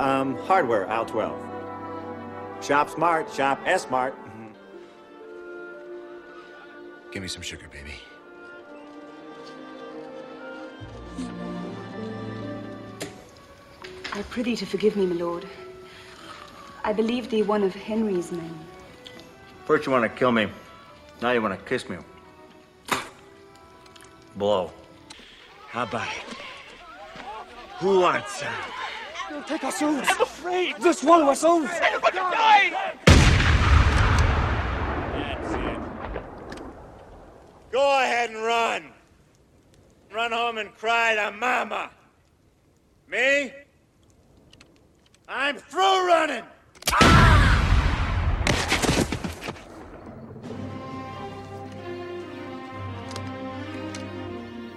um, hardware, aisle 12. Shop smart, shop S-Mart. Give me some sugar, baby. I prithee to forgive me, my lord. I believe thee one of Henry's men. First you want to kill me, now you want to kiss me. Blow. How about it? Who wants some? Take us oaths. I'm afraid. Just swallow us oaths. Everybody die! That's it. Go ahead and run. Run home and cry to Mama. Me? I'm through running.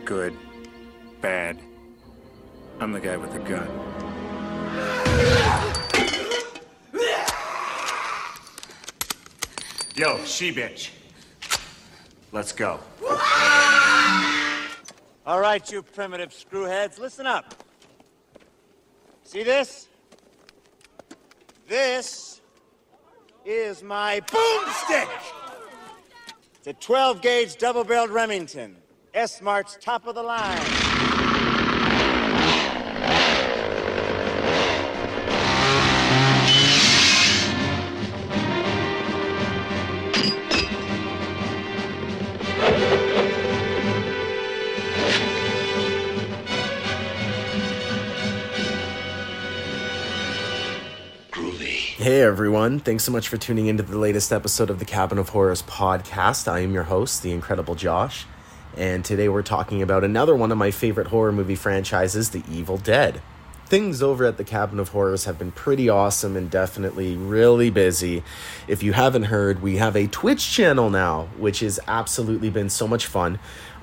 Good. Bad. I'm the guy with the gun. Yo, she bitch. Let's go. All right, you primitive screwheads, listen up. See this? This is my boomstick. It's a 12 gauge double barreled Remington. S Mart's top of the line. Everyone, thanks so much for tuning into the latest episode of the Cabin of Horrors podcast. I am your host, the incredible Josh, and today we're talking about another one of my favorite horror movie franchises, The Evil Dead. Things over at the Cabin of Horrors have been pretty awesome and definitely really busy. If you haven't heard, we have a Twitch channel now, which has absolutely been so much fun.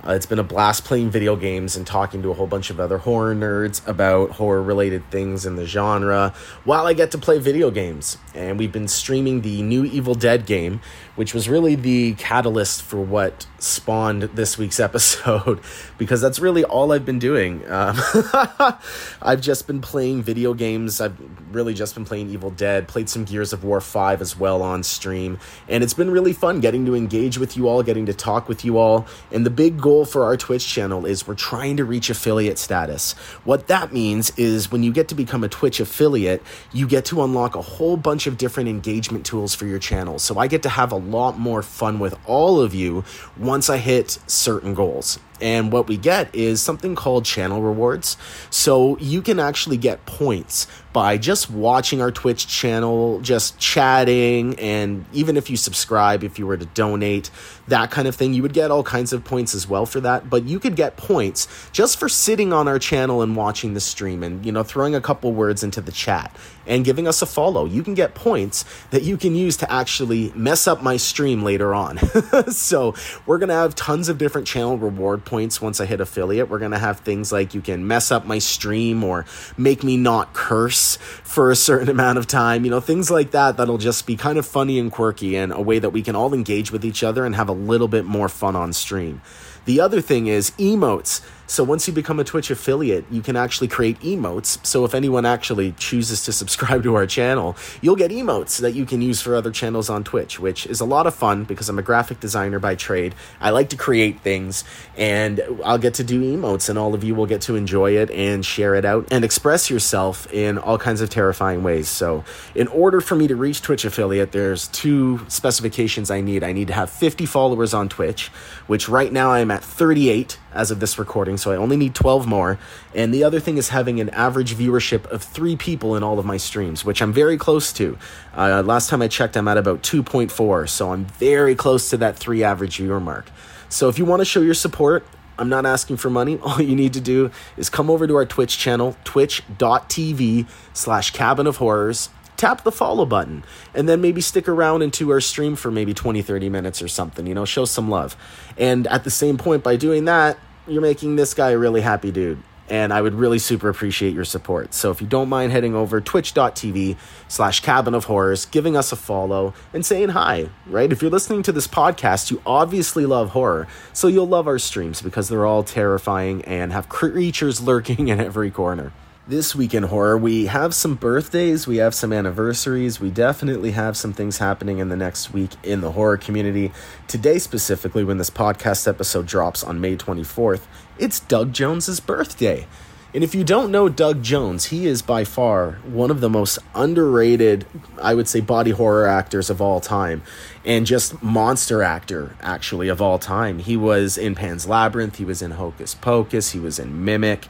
Uh, it's been a blast playing video games and talking to a whole bunch of other horror nerds about horror related things in the genre while I get to play video games. And we've been streaming the new Evil Dead game, which was really the catalyst for what spawned this week's episode because that's really all I've been doing. Um, I've just been playing video games. I've really just been playing Evil Dead, played some Gears of War 5 as well on stream, and it's been really fun getting to engage with you all, getting to talk with you all. And the big goal for our Twitch channel is we're trying to reach affiliate status. What that means is when you get to become a Twitch affiliate, you get to unlock a whole bunch of different engagement tools for your channel. So I get to have a lot more fun with all of you once I hit certain goals. And what we get is something called channel rewards. So you can actually get points by just watching our Twitch channel, just chatting, and even if you subscribe, if you were to donate, that kind of thing, you would get all kinds of points as well for that. But you could get points just for sitting on our channel and watching the stream and, you know, throwing a couple words into the chat and giving us a follow. You can get points that you can use to actually mess up my stream later on. so we're going to have tons of different channel reward points once I hit affiliate. We're going to have things like you can mess up my stream or make me not curse for a certain amount of time, you know, things like that that'll just be kind of funny and quirky and a way that we can all engage with each other and have a little bit more fun on stream. The other thing is emotes. So once you become a Twitch affiliate, you can actually create emotes. So if anyone actually chooses to subscribe to our channel, you'll get emotes that you can use for other channels on Twitch, which is a lot of fun because I'm a graphic designer by trade. I like to create things and I'll get to do emotes and all of you will get to enjoy it and share it out and express yourself in all kinds of terrifying ways. So in order for me to reach Twitch affiliate, there's two specifications I need. I need to have 50 followers on Twitch, which right now I'm at 38 as of this recording, so I only need 12 more. And the other thing is having an average viewership of three people in all of my streams, which I'm very close to. Uh, last time I checked, I'm at about 2.4, so I'm very close to that three average viewer mark. So if you want to show your support, I'm not asking for money. All you need to do is come over to our Twitch channel, twitch.tv slash cabin of horrors tap the follow button and then maybe stick around into our stream for maybe 20 30 minutes or something you know show some love. And at the same point by doing that you're making this guy a really happy dude. And i would really super appreciate your support. So if you don't mind heading over twitch.tv slash cabin of horrors giving us a follow and saying hi right? If you're listening to this podcast you obviously love horror. So you'll love our streams because they're all terrifying and have creatures lurking in every corner This week in horror, we have some birthdays, we have some anniversaries, we definitely have some things happening in the next week in the horror community. Today, specifically, when this podcast episode drops on May 24th, it's Doug Jones's birthday. And if you don't know Doug Jones, he is by far one of the most underrated, I would say, body horror actors of all time, and just monster actor, actually, of all time. He was in Pan's Labyrinth, he was in Hocus Pocus, he was in Mimic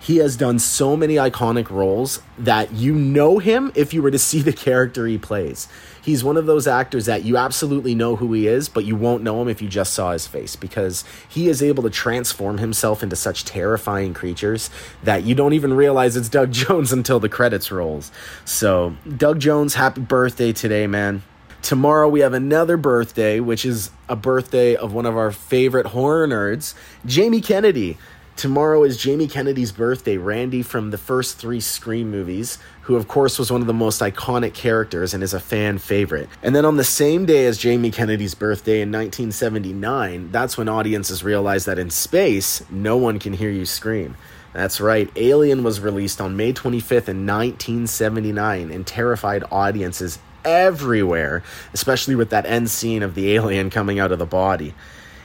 he has done so many iconic roles that you know him if you were to see the character he plays. He's one of those actors that you absolutely know who he is, but you won't know him if you just saw his face because he is able to transform himself into such terrifying creatures that you don't even realize it's Doug Jones until the credits rolls. So, Doug Jones, happy birthday today, man. Tomorrow we have another birthday, which is a birthday of one of our favorite horror nerds, Jamie Kennedy. Tomorrow is Jamie Kennedy's birthday. Randy from the first three Scream movies, who of course was one of the most iconic characters and is a fan favorite. And then on the same day as Jamie Kennedy's birthday in 1979, that's when audiences realized that in space, no one can hear you scream. That's right, Alien was released on May 25th in 1979 and terrified audiences everywhere, especially with that end scene of the alien coming out of the body.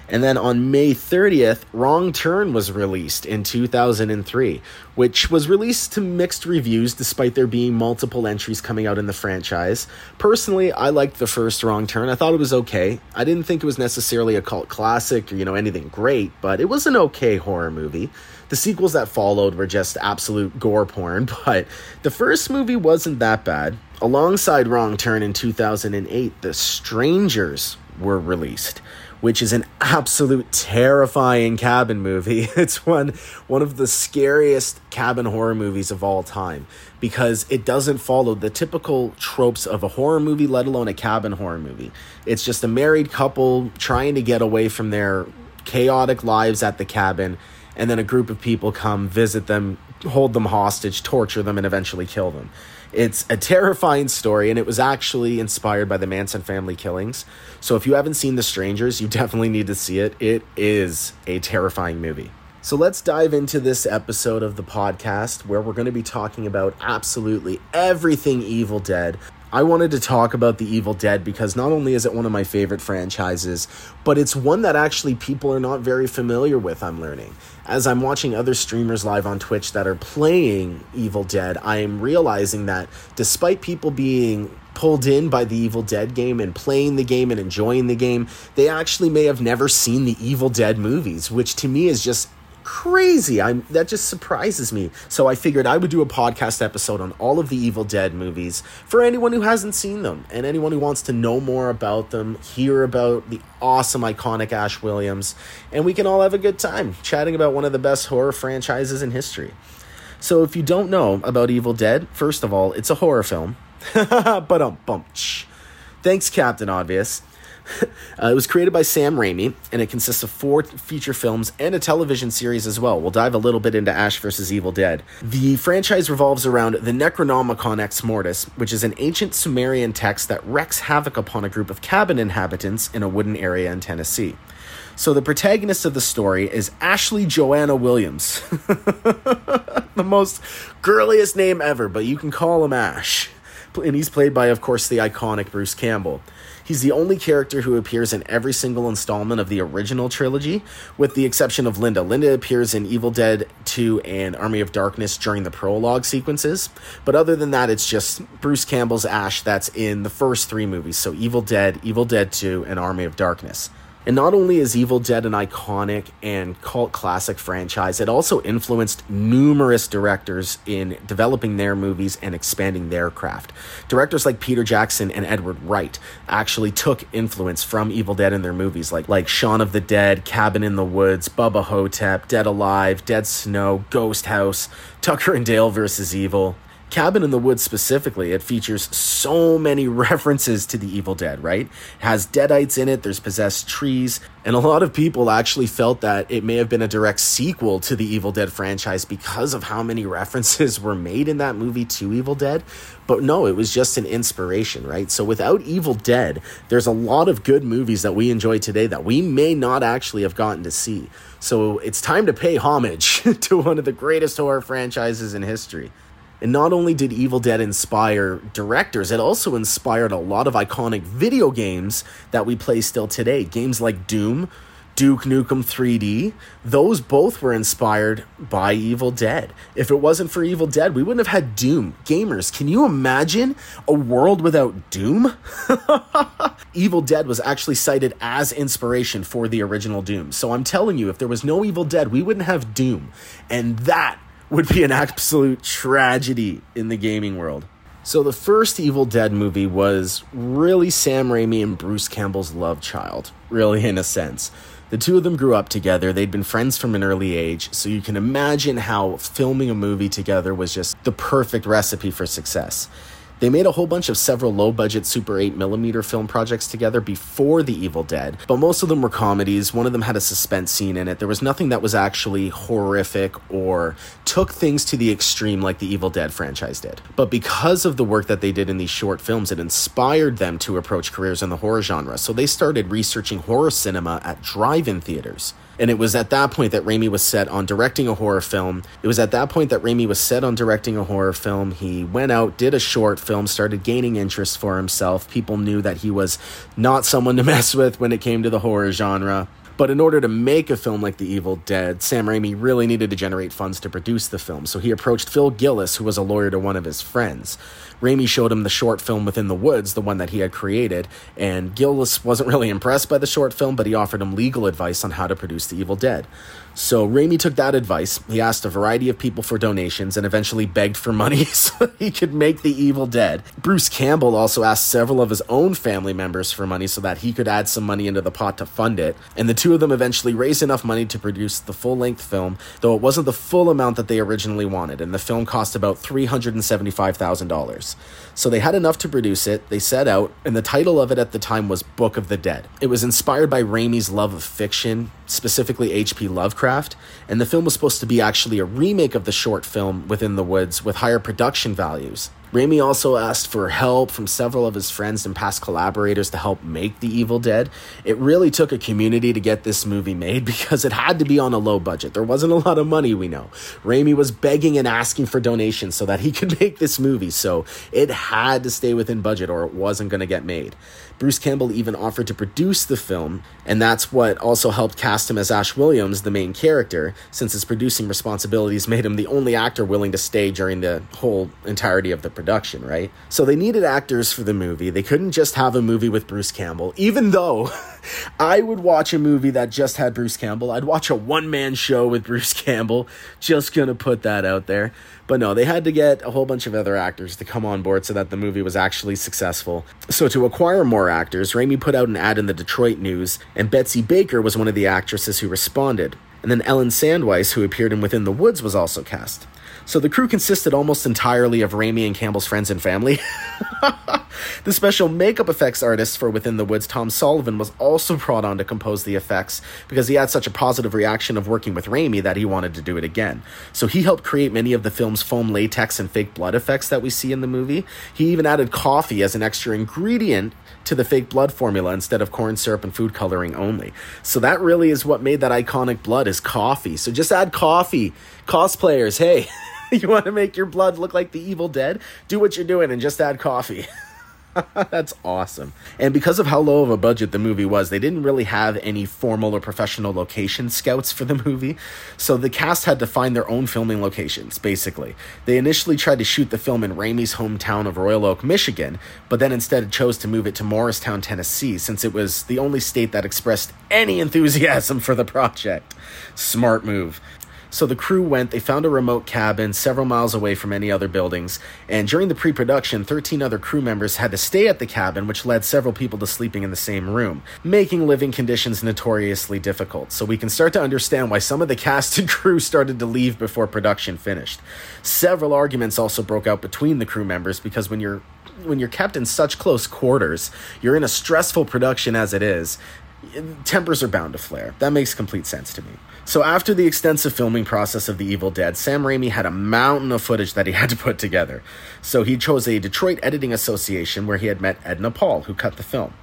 And then on May 30th, Wrong Turn was released in 2003, which was released to mixed reviews despite there being multiple entries coming out in the franchise. Personally, I liked the first Wrong Turn. I thought it was okay. I didn't think it was necessarily a cult classic or, you know, anything great, but it was an okay horror movie. The sequels that followed were just absolute gore porn, but the first movie wasn't that bad. Alongside Wrong Turn in 2008, The Strangers were released which is an absolute terrifying cabin movie. It's one one of the scariest cabin horror movies of all time because it doesn't follow the typical tropes of a horror movie, let alone a cabin horror movie. It's just a married couple trying to get away from their chaotic lives at the cabin and then a group of people come visit them, hold them hostage, torture them and eventually kill them. It's a terrifying story, and it was actually inspired by the Manson family killings. So if you haven't seen The Strangers, you definitely need to see it. It is a terrifying movie. So let's dive into this episode of the podcast where we're going to be talking about absolutely everything Evil Dead. I wanted to talk about The Evil Dead because not only is it one of my favorite franchises, but it's one that actually people are not very familiar with, I'm learning. As I'm watching other streamers live on Twitch that are playing Evil Dead, I am realizing that despite people being pulled in by the Evil Dead game and playing the game and enjoying the game, they actually may have never seen the Evil Dead movies, which to me is just crazy. I'm that just surprises me. So I figured I would do a podcast episode on all of the Evil Dead movies for anyone who hasn't seen them and anyone who wants to know more about them, hear about the awesome iconic Ash Williams, and we can all have a good time chatting about one of the best horror franchises in history. So if you don't know about Evil Dead, first of all, it's a horror film. but um bump. Thanks Captain Obvious. uh, it was created by Sam Raimi, and it consists of four feature films and a television series as well. We'll dive a little bit into Ash vs. Evil Dead. The franchise revolves around the Necronomicon Ex Mortis, which is an ancient Sumerian text that wreaks havoc upon a group of cabin inhabitants in a wooden area in Tennessee. So the protagonist of the story is Ashley Joanna Williams. the most girliest name ever, but you can call him Ash. And he's played by, of course, the iconic Bruce Campbell. He's the only character who appears in every single installment of the original trilogy, with the exception of Linda. Linda appears in Evil Dead 2 and Army of Darkness during the prologue sequences. But other than that, it's just Bruce Campbell's Ash that's in the first three movies. So Evil Dead, Evil Dead 2, and Army of Darkness. And not only is Evil Dead an iconic and cult classic franchise, it also influenced numerous directors in developing their movies and expanding their craft. Directors like Peter Jackson and Edward Wright actually took influence from Evil Dead in their movies, like, like Shaun of the Dead, Cabin in the Woods, Bubba Ho-Tep, Dead Alive, Dead Snow, Ghost House, Tucker and Dale vs. Evil. Cabin in the Woods specifically, it features so many references to the Evil Dead, right? It has deadites in it, there's possessed trees, and a lot of people actually felt that it may have been a direct sequel to the Evil Dead franchise because of how many references were made in that movie to Evil Dead. But no, it was just an inspiration, right? So without Evil Dead, there's a lot of good movies that we enjoy today that we may not actually have gotten to see. So it's time to pay homage to one of the greatest horror franchises in history. And not only did Evil Dead inspire directors, it also inspired a lot of iconic video games that we play still today. Games like Doom, Duke Nukem 3D, those both were inspired by Evil Dead. If it wasn't for Evil Dead, we wouldn't have had Doom. Gamers, can you imagine a world without Doom? Evil Dead was actually cited as inspiration for the original Doom. So I'm telling you, if there was no Evil Dead, we wouldn't have Doom. And that would be an absolute tragedy in the gaming world. So the first Evil Dead movie was really Sam Raimi and Bruce Campbell's love child, really in a sense. The two of them grew up together. They'd been friends from an early age, so you can imagine how filming a movie together was just the perfect recipe for success. They made a whole bunch of several low budget Super 8mm film projects together before The Evil Dead, but most of them were comedies. One of them had a suspense scene in it. There was nothing that was actually horrific or took things to the extreme like The Evil Dead franchise did. But because of the work that they did in these short films, it inspired them to approach careers in the horror genre. So they started researching horror cinema at drive in theaters. And it was at that point that Raimi was set on directing a horror film. It was at that point that Raimi was set on directing a horror film. He went out, did a short film, started gaining interest for himself. People knew that he was not someone to mess with when it came to the horror genre. But in order to make a film like The Evil Dead, Sam Raimi really needed to generate funds to produce the film. So he approached Phil Gillis, who was a lawyer to one of his friends. Raimi showed him the short film Within the Woods, the one that he had created, and Gillis wasn't really impressed by the short film, but he offered him legal advice on how to produce The Evil Dead. So Raimi took that advice. He asked a variety of people for donations and eventually begged for money so he could make The Evil Dead. Bruce Campbell also asked several of his own family members for money so that he could add some money into the pot to fund it. And the two of them eventually raised enough money to produce the full length film, though it wasn't the full amount that they originally wanted, and the film cost about $375,000. So they had enough to produce it, they set out, and the title of it at the time was Book of the Dead. It was inspired by Raimi's love of fiction, specifically H.P. Lovecraft, and the film was supposed to be actually a remake of the short film Within the Woods with higher production values. Raimi also asked for help from several of his friends and past collaborators to help make The Evil Dead. It really took a community to get this movie made because it had to be on a low budget. There wasn't a lot of money, we know. Raimi was begging and asking for donations so that he could make this movie, so it had to stay within budget or it wasn't going to get made. Bruce Campbell even offered to produce the film, and that's what also helped cast him as Ash Williams, the main character, since his producing responsibilities made him the only actor willing to stay during the whole entirety of the production, right? So they needed actors for the movie. They couldn't just have a movie with Bruce Campbell, even though I would watch a movie that just had Bruce Campbell. I'd watch a one man show with Bruce Campbell. Just gonna put that out there. But no, they had to get a whole bunch of other actors to come on board so that the movie was actually successful. So, to acquire more actors, Raimi put out an ad in the Detroit News, and Betsy Baker was one of the actresses who responded. And then Ellen Sandweiss, who appeared in Within the Woods, was also cast. So the crew consisted almost entirely of Raimi and Campbell's friends and family. the special makeup effects artist for Within the Woods, Tom Sullivan, was also brought on to compose the effects because he had such a positive reaction of working with Raimi that he wanted to do it again. So he helped create many of the film's foam latex and fake blood effects that we see in the movie. He even added coffee as an extra ingredient to the fake blood formula instead of corn syrup and food coloring only. So that really is what made that iconic blood is coffee. So just add coffee. Cosplayers, hey. you want to make your blood look like the Evil Dead? Do what you're doing and just add coffee. That's awesome. And because of how low of a budget the movie was, they didn't really have any formal or professional location scouts for the movie. So the cast had to find their own filming locations, basically. They initially tried to shoot the film in Raimi's hometown of Royal Oak, Michigan, but then instead chose to move it to Morristown, Tennessee, since it was the only state that expressed any enthusiasm for the project. Smart move. So the crew went, they found a remote cabin several miles away from any other buildings, and during the pre production, 13 other crew members had to stay at the cabin, which led several people to sleeping in the same room, making living conditions notoriously difficult. So we can start to understand why some of the cast and crew started to leave before production finished. Several arguments also broke out between the crew members because when you're when you're kept in such close quarters, you're in a stressful production as it is, tempers are bound to flare. That makes complete sense to me. So, after the extensive filming process of The Evil Dead, Sam Raimi had a mountain of footage that he had to put together. So, he chose a Detroit Editing Association where he had met Edna Paul, who cut the film.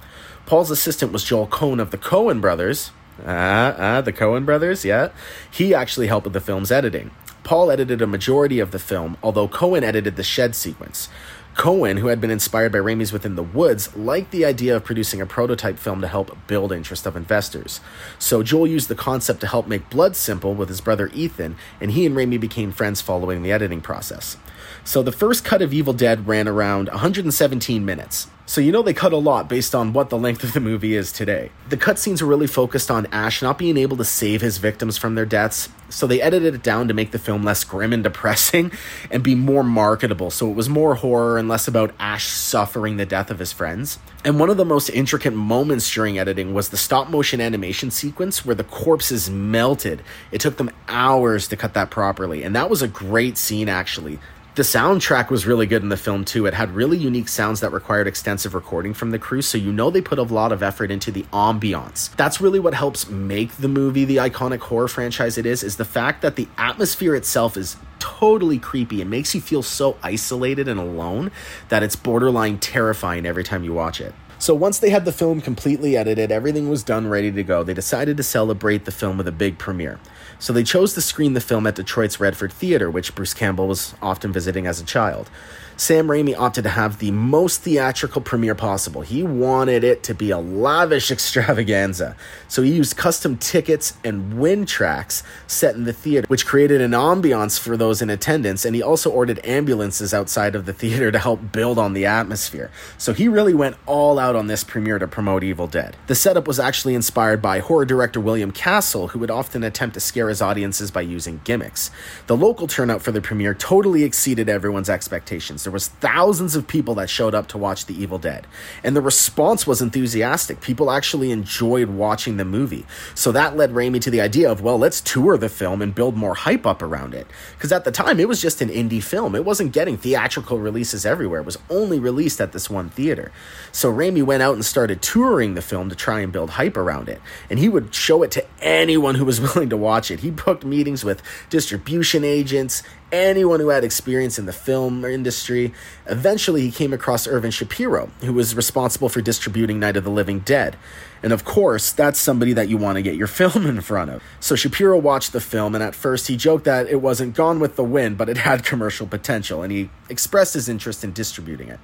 Paul's assistant was Joel Coen of the Coen brothers, uh, uh, the Coen brothers, yeah. He actually helped with the film's editing. Paul edited a majority of the film, although Coen edited the shed sequence. Coen, who had been inspired by Raimi's Within the Woods, liked the idea of producing a prototype film to help build interest of investors. So Joel used the concept to help make Blood simple with his brother Ethan, and he and Raimi became friends following the editing process. So the first cut of Evil Dead ran around 117 minutes. So you know they cut a lot based on what the length of the movie is today. The cutscenes were really focused on Ash not being able to save his victims from their deaths, so they edited it down to make the film less grim and depressing and be more marketable. So it was more horror and less about Ash suffering the death of his friends. And one of the most intricate moments during editing was the stop motion animation sequence where the corpses melted. It took them hours to cut that properly, and that was a great scene actually. The soundtrack was really good in the film too. It had really unique sounds that required extensive recording from the crew, so you know they put a lot of effort into the ambiance. That's really what helps make the movie the iconic horror franchise it is, is the fact that the atmosphere itself is totally creepy. It makes you feel so isolated and alone that it's borderline terrifying every time you watch it. So once they had the film completely edited, everything was done, ready to go, they decided to celebrate the film with a big premiere. So they chose to screen the film at Detroit's Redford Theater, which Bruce Campbell was often visiting as a child. Sam Raimi opted to have the most theatrical premiere possible. He wanted it to be a lavish extravaganza. So he used custom tickets and wind tracks set in the theater, which created an ambiance for those in attendance. And he also ordered ambulances outside of the theater to help build on the atmosphere. So he really went all out on this premiere to promote Evil Dead. The setup was actually inspired by horror director William Castle, who would often attempt to scare his audiences by using gimmicks. The local turnout for the premiere totally exceeded everyone's expectations. There was thousands of people that showed up to watch The Evil Dead, and the response was enthusiastic. People actually enjoyed watching the movie. So that led Raimi to the idea of, well, let's tour the film and build more hype up around it. Because at the time, it was just an indie film. It wasn't getting theatrical releases everywhere. It was only released at this one theater. So Raimi went out and started touring the film to try and build hype around it. And he would show it to anyone who was willing to watch it. He booked meetings with distribution agents, anyone who had experience in the film industry. Eventually, he came across Irvin Shapiro, who was responsible for distributing Night of the Living Dead. And of course, that's somebody that you want to get your film in front of. So Shapiro watched the film, and at first he joked that it wasn't Gone with the Wind, but it had commercial potential, and he expressed his interest in distributing it.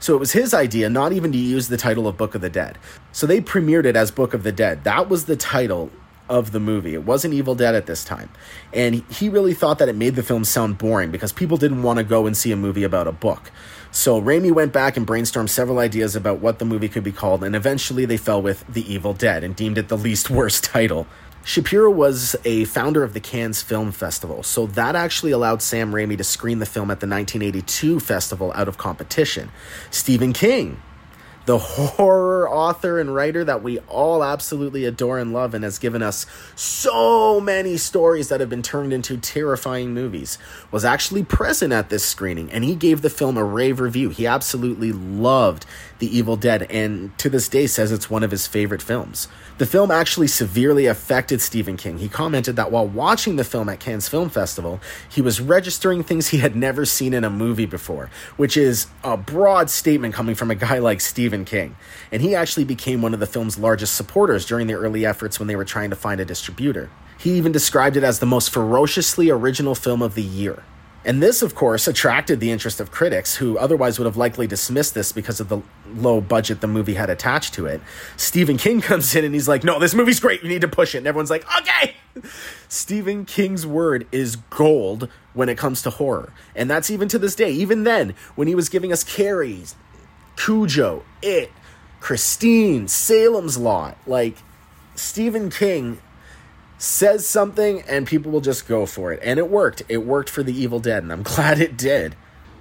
So it was his idea not even to use the title of Book of the Dead. So they premiered it as Book of the Dead. That was the title of the movie. It wasn't Evil Dead at this time. And he really thought that it made the film sound boring because people didn't want to go and see a movie about a book. So Raimi went back and brainstormed several ideas about what the movie could be called, and eventually they fell with The Evil Dead and deemed it the least worst title. Shapiro was a founder of the Cannes Film Festival, so that actually allowed Sam Raimi to screen the film at the 1982 festival out of competition. Stephen King the horror author and writer that we all absolutely adore and love and has given us so many stories that have been turned into terrifying movies, was actually present at this screening and he gave the film a rave review. He absolutely loved The Evil Dead and to this day says it's one of his favorite films. The film actually severely affected Stephen King. He commented that while watching the film at Cannes Film Festival, he was registering things he had never seen in a movie before, which is a broad statement coming from a guy like Stephen King. And he actually became one of the film's largest supporters during the early efforts when they were trying to find a distributor. He even described it as the most ferociously original film of the year. And this, of course, attracted the interest of critics who otherwise would have likely dismissed this because of the low budget the movie had attached to it. Stephen King comes in and he's like, No, this movie's great. We need to push it. And everyone's like, Okay. Stephen King's word is gold when it comes to horror. And that's even to this day. Even then, when he was giving us Carrie, Cujo, It, Christine, Salem's Lot, like, Stephen King says something and people will just go for it. And it worked. It worked for The Evil Dead, and I'm glad it did.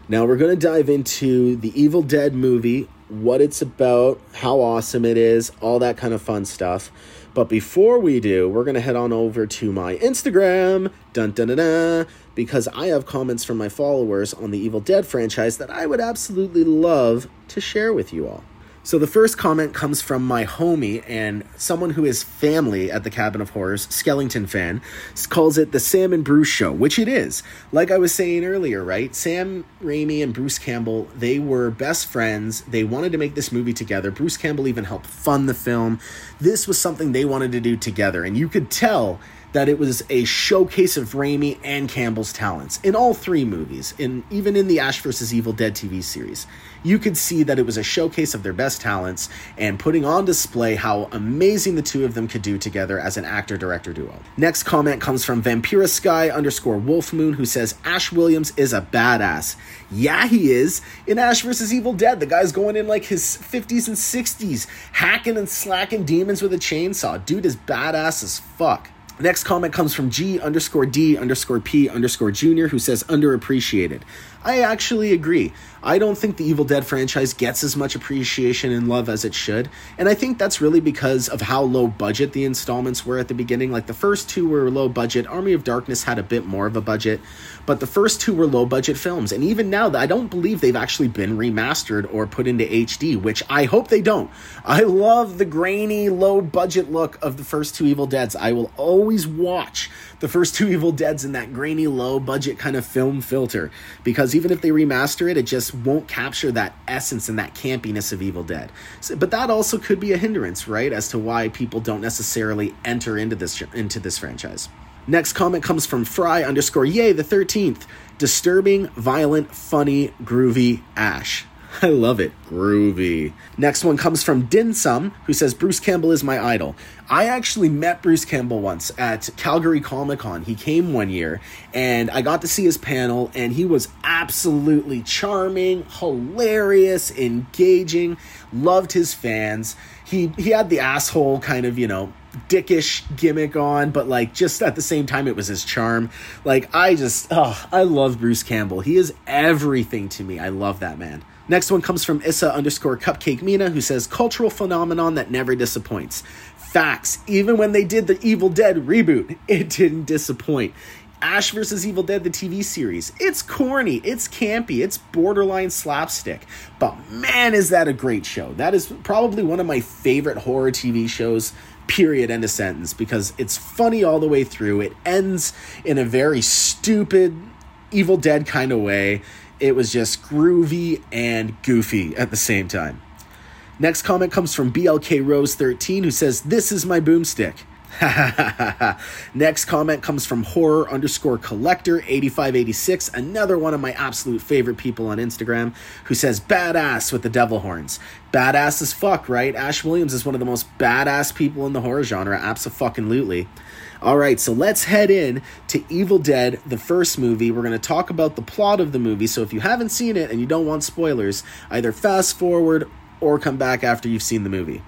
Now we're going to dive into the Evil Dead movie, what it's about, how awesome it is, all that kind of fun stuff. But before we do, we're going to head on over to my Instagram, dun dun dun dun, because I have comments from my followers on the Evil Dead franchise that I would absolutely love to share with you all. So the first comment comes from my homie and someone who is family at the Cabin of Horrors, Skellington fan, calls it the Sam and Bruce show, which it is. Like I was saying earlier, right? Sam Raimi and Bruce Campbell, they were best friends. They wanted to make this movie together. Bruce Campbell even helped fund the film. This was something they wanted to do together, and you could tell that it was a showcase of Raimi and Campbell's talents in all three movies, in even in the Ash vs. Evil Dead TV series. You could see that it was a showcase of their best talents and putting on display how amazing the two of them could do together as an actor-director duo. Next comment comes from Vampira Sky underscore Wolf Moon, who says Ash Williams is a badass. Yeah, he is. In Ash vs. Evil Dead, the guy's going in like his 50s and 60s, hacking and slacking demons with a chainsaw. Dude is badass as fuck. Next comment comes from G underscore D underscore P underscore Junior, who says underappreciated. I actually agree. I don't think the Evil Dead franchise gets as much appreciation and love as it should. And I think that's really because of how low budget the installments were at the beginning. Like the first two were low budget, Army of Darkness had a bit more of a budget, but the first two were low budget films. And even now, I don't believe they've actually been remastered or put into HD, which I hope they don't. I love the grainy, low budget look of the first two Evil Deads. I will always watch the first two Evil Deads in that grainy, low budget kind of film filter because even if they remaster it, it just won't capture that essence and that campiness of Evil Dead. So, but that also could be a hindrance, right, as to why people don't necessarily enter into this into this franchise. Next comment comes from Fry underscore Yay the thirteenth. Disturbing, violent, funny, groovy Ash. I love it. Groovy. Next one comes from Dinsum, who says Bruce Campbell is my idol. I actually met Bruce Campbell once at Calgary Comic Con. He came one year, and I got to see his panel, and he was absolutely charming, hilarious, engaging, loved his fans. He he had the asshole kind of, you know, dickish gimmick on, but like just at the same time, it was his charm. Like I just, oh, I love Bruce Campbell. He is everything to me. I love that man. Next one comes from Issa underscore Cupcake Mina, who says cultural phenomenon that never disappoints. Facts. Even when they did the Evil Dead reboot, it didn't disappoint. Ash vs. Evil Dead, the TV series. It's corny, it's campy, it's borderline slapstick. But man, is that a great show. That is probably one of my favorite horror TV shows, period, end of sentence, because it's funny all the way through. It ends in a very stupid, Evil Dead kind of way. It was just groovy and goofy at the same time. Next comment comes from BLK Rose 13 who says, This is my boomstick. Next comment comes from horror underscore collector 8586, another one of my absolute favorite people on Instagram, who says badass with the devil horns. Badass as fuck, right? Ash Williams is one of the most badass people in the horror genre, absolutely. All right, so let's head in to Evil Dead, the first movie. We're going to talk about the plot of the movie. So if you haven't seen it and you don't want spoilers, either fast forward or come back after you've seen the movie.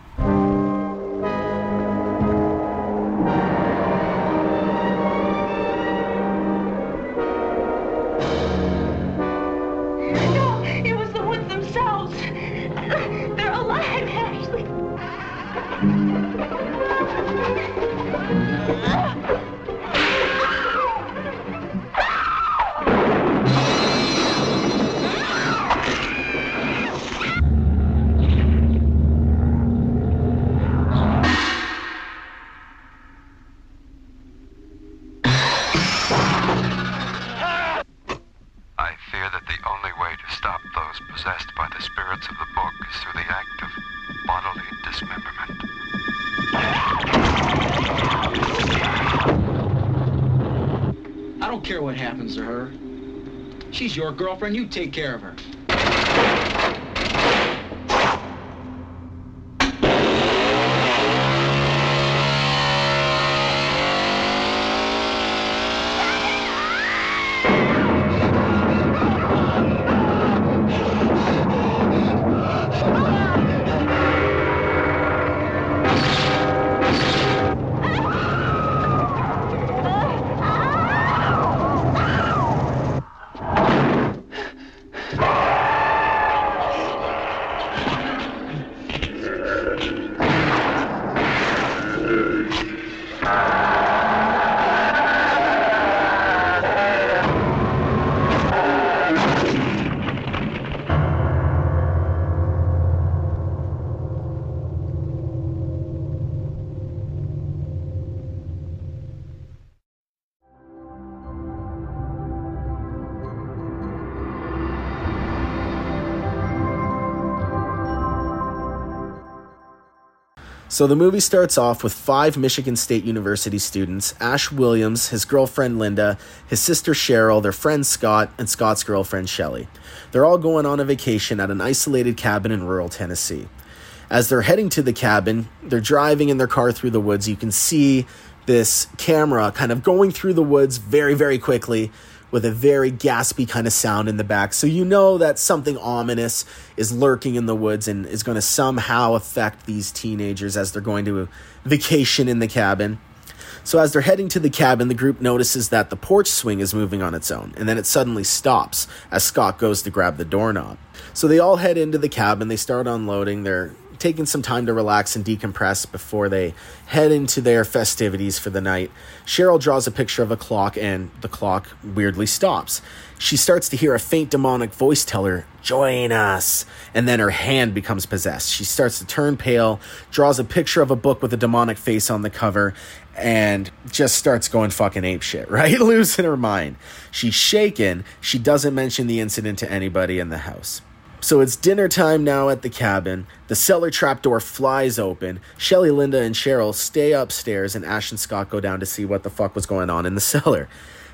Your girlfriend. You take care of her. So the movie starts off with five Michigan State University students Ash Williams, his girlfriend Linda, his sister Cheryl, their friend Scott, and Scott's girlfriend Shelly. They're all going on a vacation at an isolated cabin in rural Tennessee. As they're heading to the cabin, they're driving in their car through the woods. You can see this camera kind of going through the woods very, very quickly with a very gaspy kind of sound in the back. So you know that something ominous is lurking in the woods and is going to somehow affect these teenagers as they're going to vacation in the cabin. So as they're heading to the cabin, the group notices that the porch swing is moving on its own, and then it suddenly stops as Scott goes to grab the doorknob. So they all head into the cabin, they start unloading their taking some time to relax and decompress before they head into their festivities for the night. Cheryl draws a picture of a clock, and the clock weirdly stops. She starts to hear a faint demonic voice tell her, Join us. And then her hand becomes possessed. She starts to turn pale, draws a picture of a book with a demonic face on the cover, and just starts going fucking ape shit, right? Losing her mind. She's shaken. She doesn't mention the incident to anybody in the house. So it's dinner time now at the cabin. The cellar trapdoor flies open. Shelly, Linda, and Cheryl stay upstairs, and Ash and Scott go down to see what the fuck was going on in the cellar.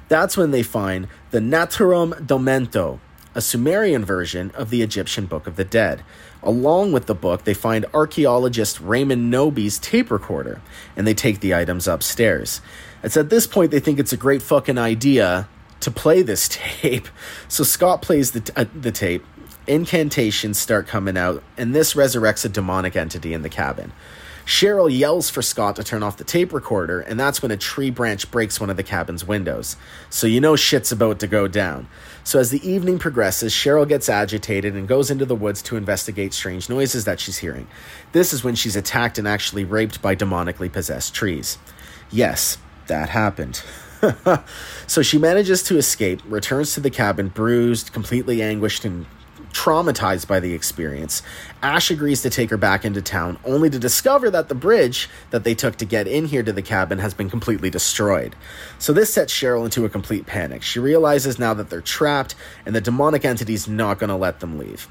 That's when they find the Naturom Demonto, a Sumerian version of the Egyptian Book of the Dead. Along with the book, they find archaeologist Raymond Knowby's tape recorder, and they take the items upstairs. It's at this point they think it's a great fucking idea to play this tape. So Scott plays the, t- uh, the tape, incantations start coming out, and this resurrects a demonic entity in the cabin. Cheryl yells for Scott to turn off the tape recorder, and that's when a tree branch breaks one of the cabin's windows. So you know shit's about to go down. So as the evening progresses, Cheryl gets agitated and goes into the woods to investigate strange noises that she's hearing. This is when she's attacked and actually raped by demonically possessed trees. Yes, that happened. so she manages to escape, returns to the cabin bruised, completely anguished, and traumatized by the experience, Ash agrees to take her back into town, only to discover that the bridge that they took to get in here to the cabin has been completely destroyed. So this sets Cheryl into a complete panic. She realizes now that they're trapped, and the demonic entity's not going to let them leave.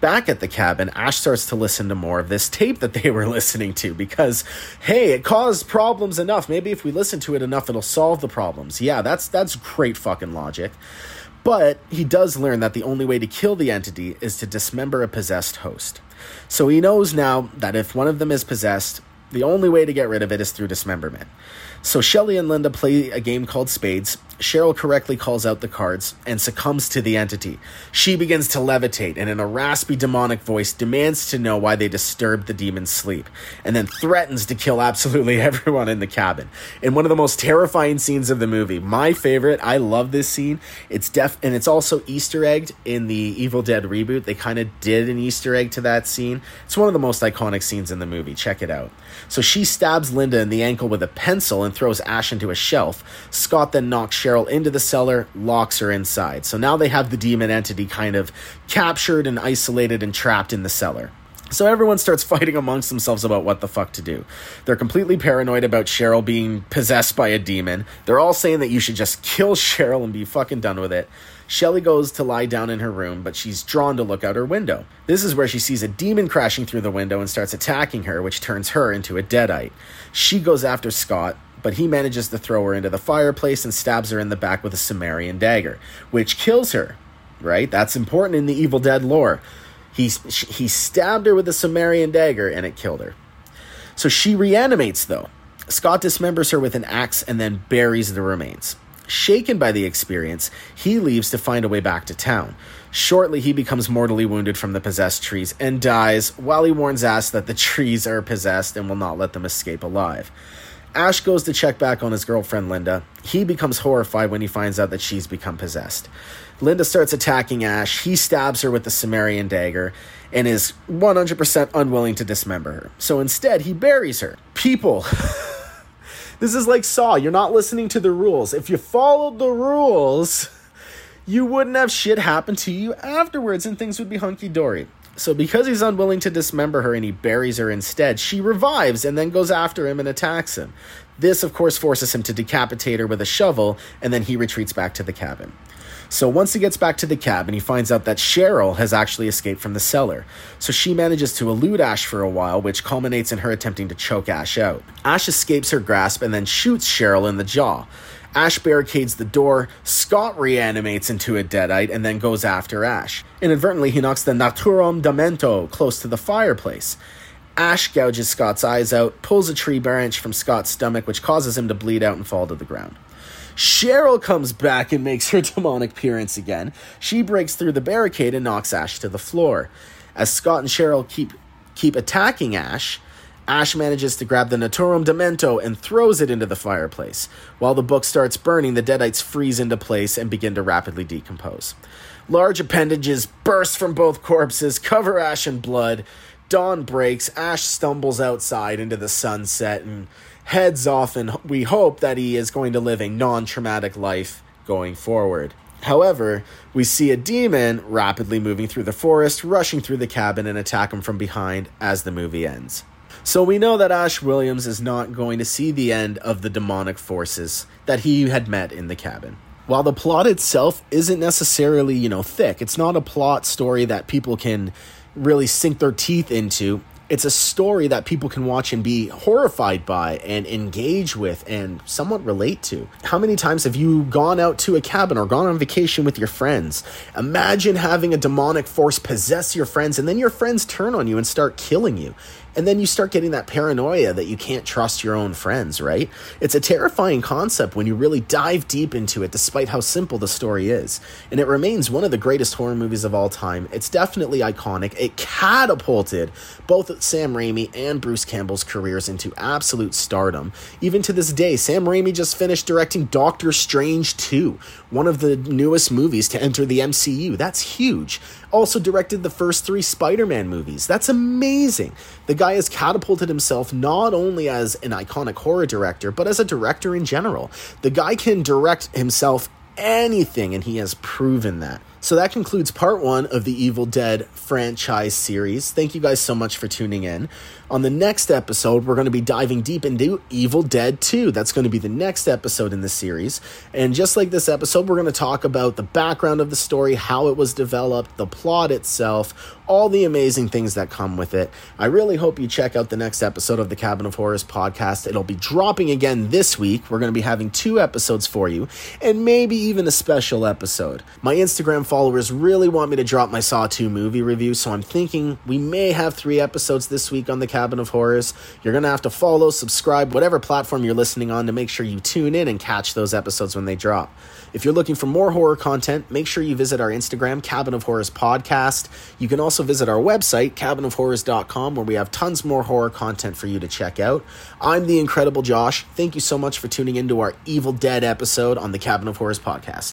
Back at the cabin, Ash starts to listen to more of this tape that they were listening to because, hey, it caused problems enough. Maybe if we listen to it enough, it'll solve the problems. Yeah, that's that's great fucking logic. But he does learn that the only way to kill the entity is to dismember a possessed host. So he knows now that if one of them is possessed, the only way to get rid of it is through dismemberment. So Shelly and Linda play a game called Spades. Cheryl correctly calls out the cards and succumbs to the entity. She begins to levitate and, in a raspy demonic voice, demands to know why they disturbed the demon's sleep, and then threatens to kill absolutely everyone in the cabin. In one of the most terrifying scenes of the movie, my favorite. I love this scene. It's def and it's also Easter egged in the Evil Dead reboot. They kind of did an Easter egg to that scene. It's one of the most iconic scenes in the movie. Check it out. So she stabs Linda in the ankle with a pencil and throws Ash into a shelf. Scott then knocks Cheryl into the cellar, locks her inside. So now they have the demon entity kind of captured and isolated and trapped in the cellar. So everyone starts fighting amongst themselves about what the fuck to do. They're completely paranoid about Cheryl being possessed by a demon. They're all saying that you should just kill Cheryl and be fucking done with it. Shelly goes to lie down in her room, but she's drawn to look out her window. This is where she sees a demon crashing through the window and starts attacking her, which turns her into a deadite. She goes after Scott, but he manages to throw her into the fireplace and stabs her in the back with a Sumerian dagger, which kills her. Right? That's important in the Evil Dead lore. He, he stabbed her with a Sumerian dagger and it killed her. So she reanimates, though. Scott dismembers her with an axe and then buries the remains. Shaken by the experience, he leaves to find a way back to town. Shortly, he becomes mortally wounded from the possessed trees and dies while he warns Ash that the trees are possessed and will not let them escape alive. Ash goes to check back on his girlfriend Linda. He becomes horrified when he finds out that she's become possessed. Linda starts attacking Ash. He stabs her with the Sumerian dagger and is 100% unwilling to dismember her. So instead, he buries her. People. this is like Saw. You're not listening to the rules. If you followed the rules, you wouldn't have shit happen to you afterwards and things would be hunky dory. So, because he's unwilling to dismember her and he buries her instead, she revives and then goes after him and attacks him. This, of course, forces him to decapitate her with a shovel, and then he retreats back to the cabin. So once he gets back to the cabin, he finds out that Cheryl has actually escaped from the cellar. So she manages to elude Ash for a while, which culminates in her attempting to choke Ash out. Ash escapes her grasp and then shoots Cheryl in the jaw. Ash barricades the door, Scott reanimates into a deadite, and then goes after Ash. Inadvertently, he knocks the Naturom Demonto close to the fireplace. Ash gouges Scott's eyes out, pulls a tree branch from Scott's stomach, which causes him to bleed out and fall to the ground. Cheryl comes back and makes her demonic appearance again. She breaks through the barricade and knocks Ash to the floor. As Scott and Cheryl keep keep attacking Ash, Ash manages to grab the Naturom Demonto and throws it into the fireplace. While the book starts burning, the deadites freeze into place and begin to rapidly decompose. Large appendages burst from both corpses, cover Ash in blood. Dawn breaks, Ash stumbles outside into the sunset and heads off, and we hope that he is going to live a non traumatic life going forward. However, we see a demon rapidly moving through the forest, rushing through the cabin and attack him from behind as the movie ends. So we know that Ash Williams is not going to see the end of the demonic forces that he had met in the cabin. While the plot itself isn't necessarily, you know, thick, it's not a plot story that people can really sink their teeth into. It's a story that people can watch and be horrified by and engage with and somewhat relate to. How many times have you gone out to a cabin or gone on vacation with your friends? Imagine having a demonic force possess your friends and then your friends turn on you and start killing you. And then you start getting that paranoia that you can't trust your own friends, right? It's a terrifying concept when you really dive deep into it, despite how simple the story is. And it remains one of the greatest horror movies of all time. It's definitely iconic. It catapulted both Sam Raimi and Bruce Campbell's careers into absolute stardom. Even to this day, Sam Raimi just finished directing Doctor Strange 2, one of the newest movies to enter the MCU. That's huge. Also directed the first three Spider Man movies. That's amazing. The guy has catapulted himself not only as an iconic horror director, but as a director in general. The guy can direct himself anything, and he has proven that. So that concludes part one of the Evil Dead franchise series. Thank you guys so much for tuning in. On the next episode, we're going to be diving deep into Evil Dead 2. That's going to be the next episode in the series. And just like this episode, we're going to talk about the background of the story, how it was developed, the plot itself, all the amazing things that come with it. I really hope you check out the next episode of the Cabin of Horrors podcast. It'll be dropping again this week. We're going to be having two episodes for you, and maybe even a special episode. My Instagram followers really want me to drop my Saw 2 movie review, so I'm thinking we may have three episodes this week on the Cabin of Horrors. You're going to have to follow, subscribe, whatever platform you're listening on to make sure you tune in and catch those episodes when they drop. If you're looking for more horror content, make sure you visit our Instagram, Cabin of Horrors Podcast. You can also visit our website, cabinofhorrors.com, where we have tons more horror content for you to check out. I'm the Incredible Josh. Thank you so much for tuning into our Evil Dead episode on the Cabin of Horrors Podcast.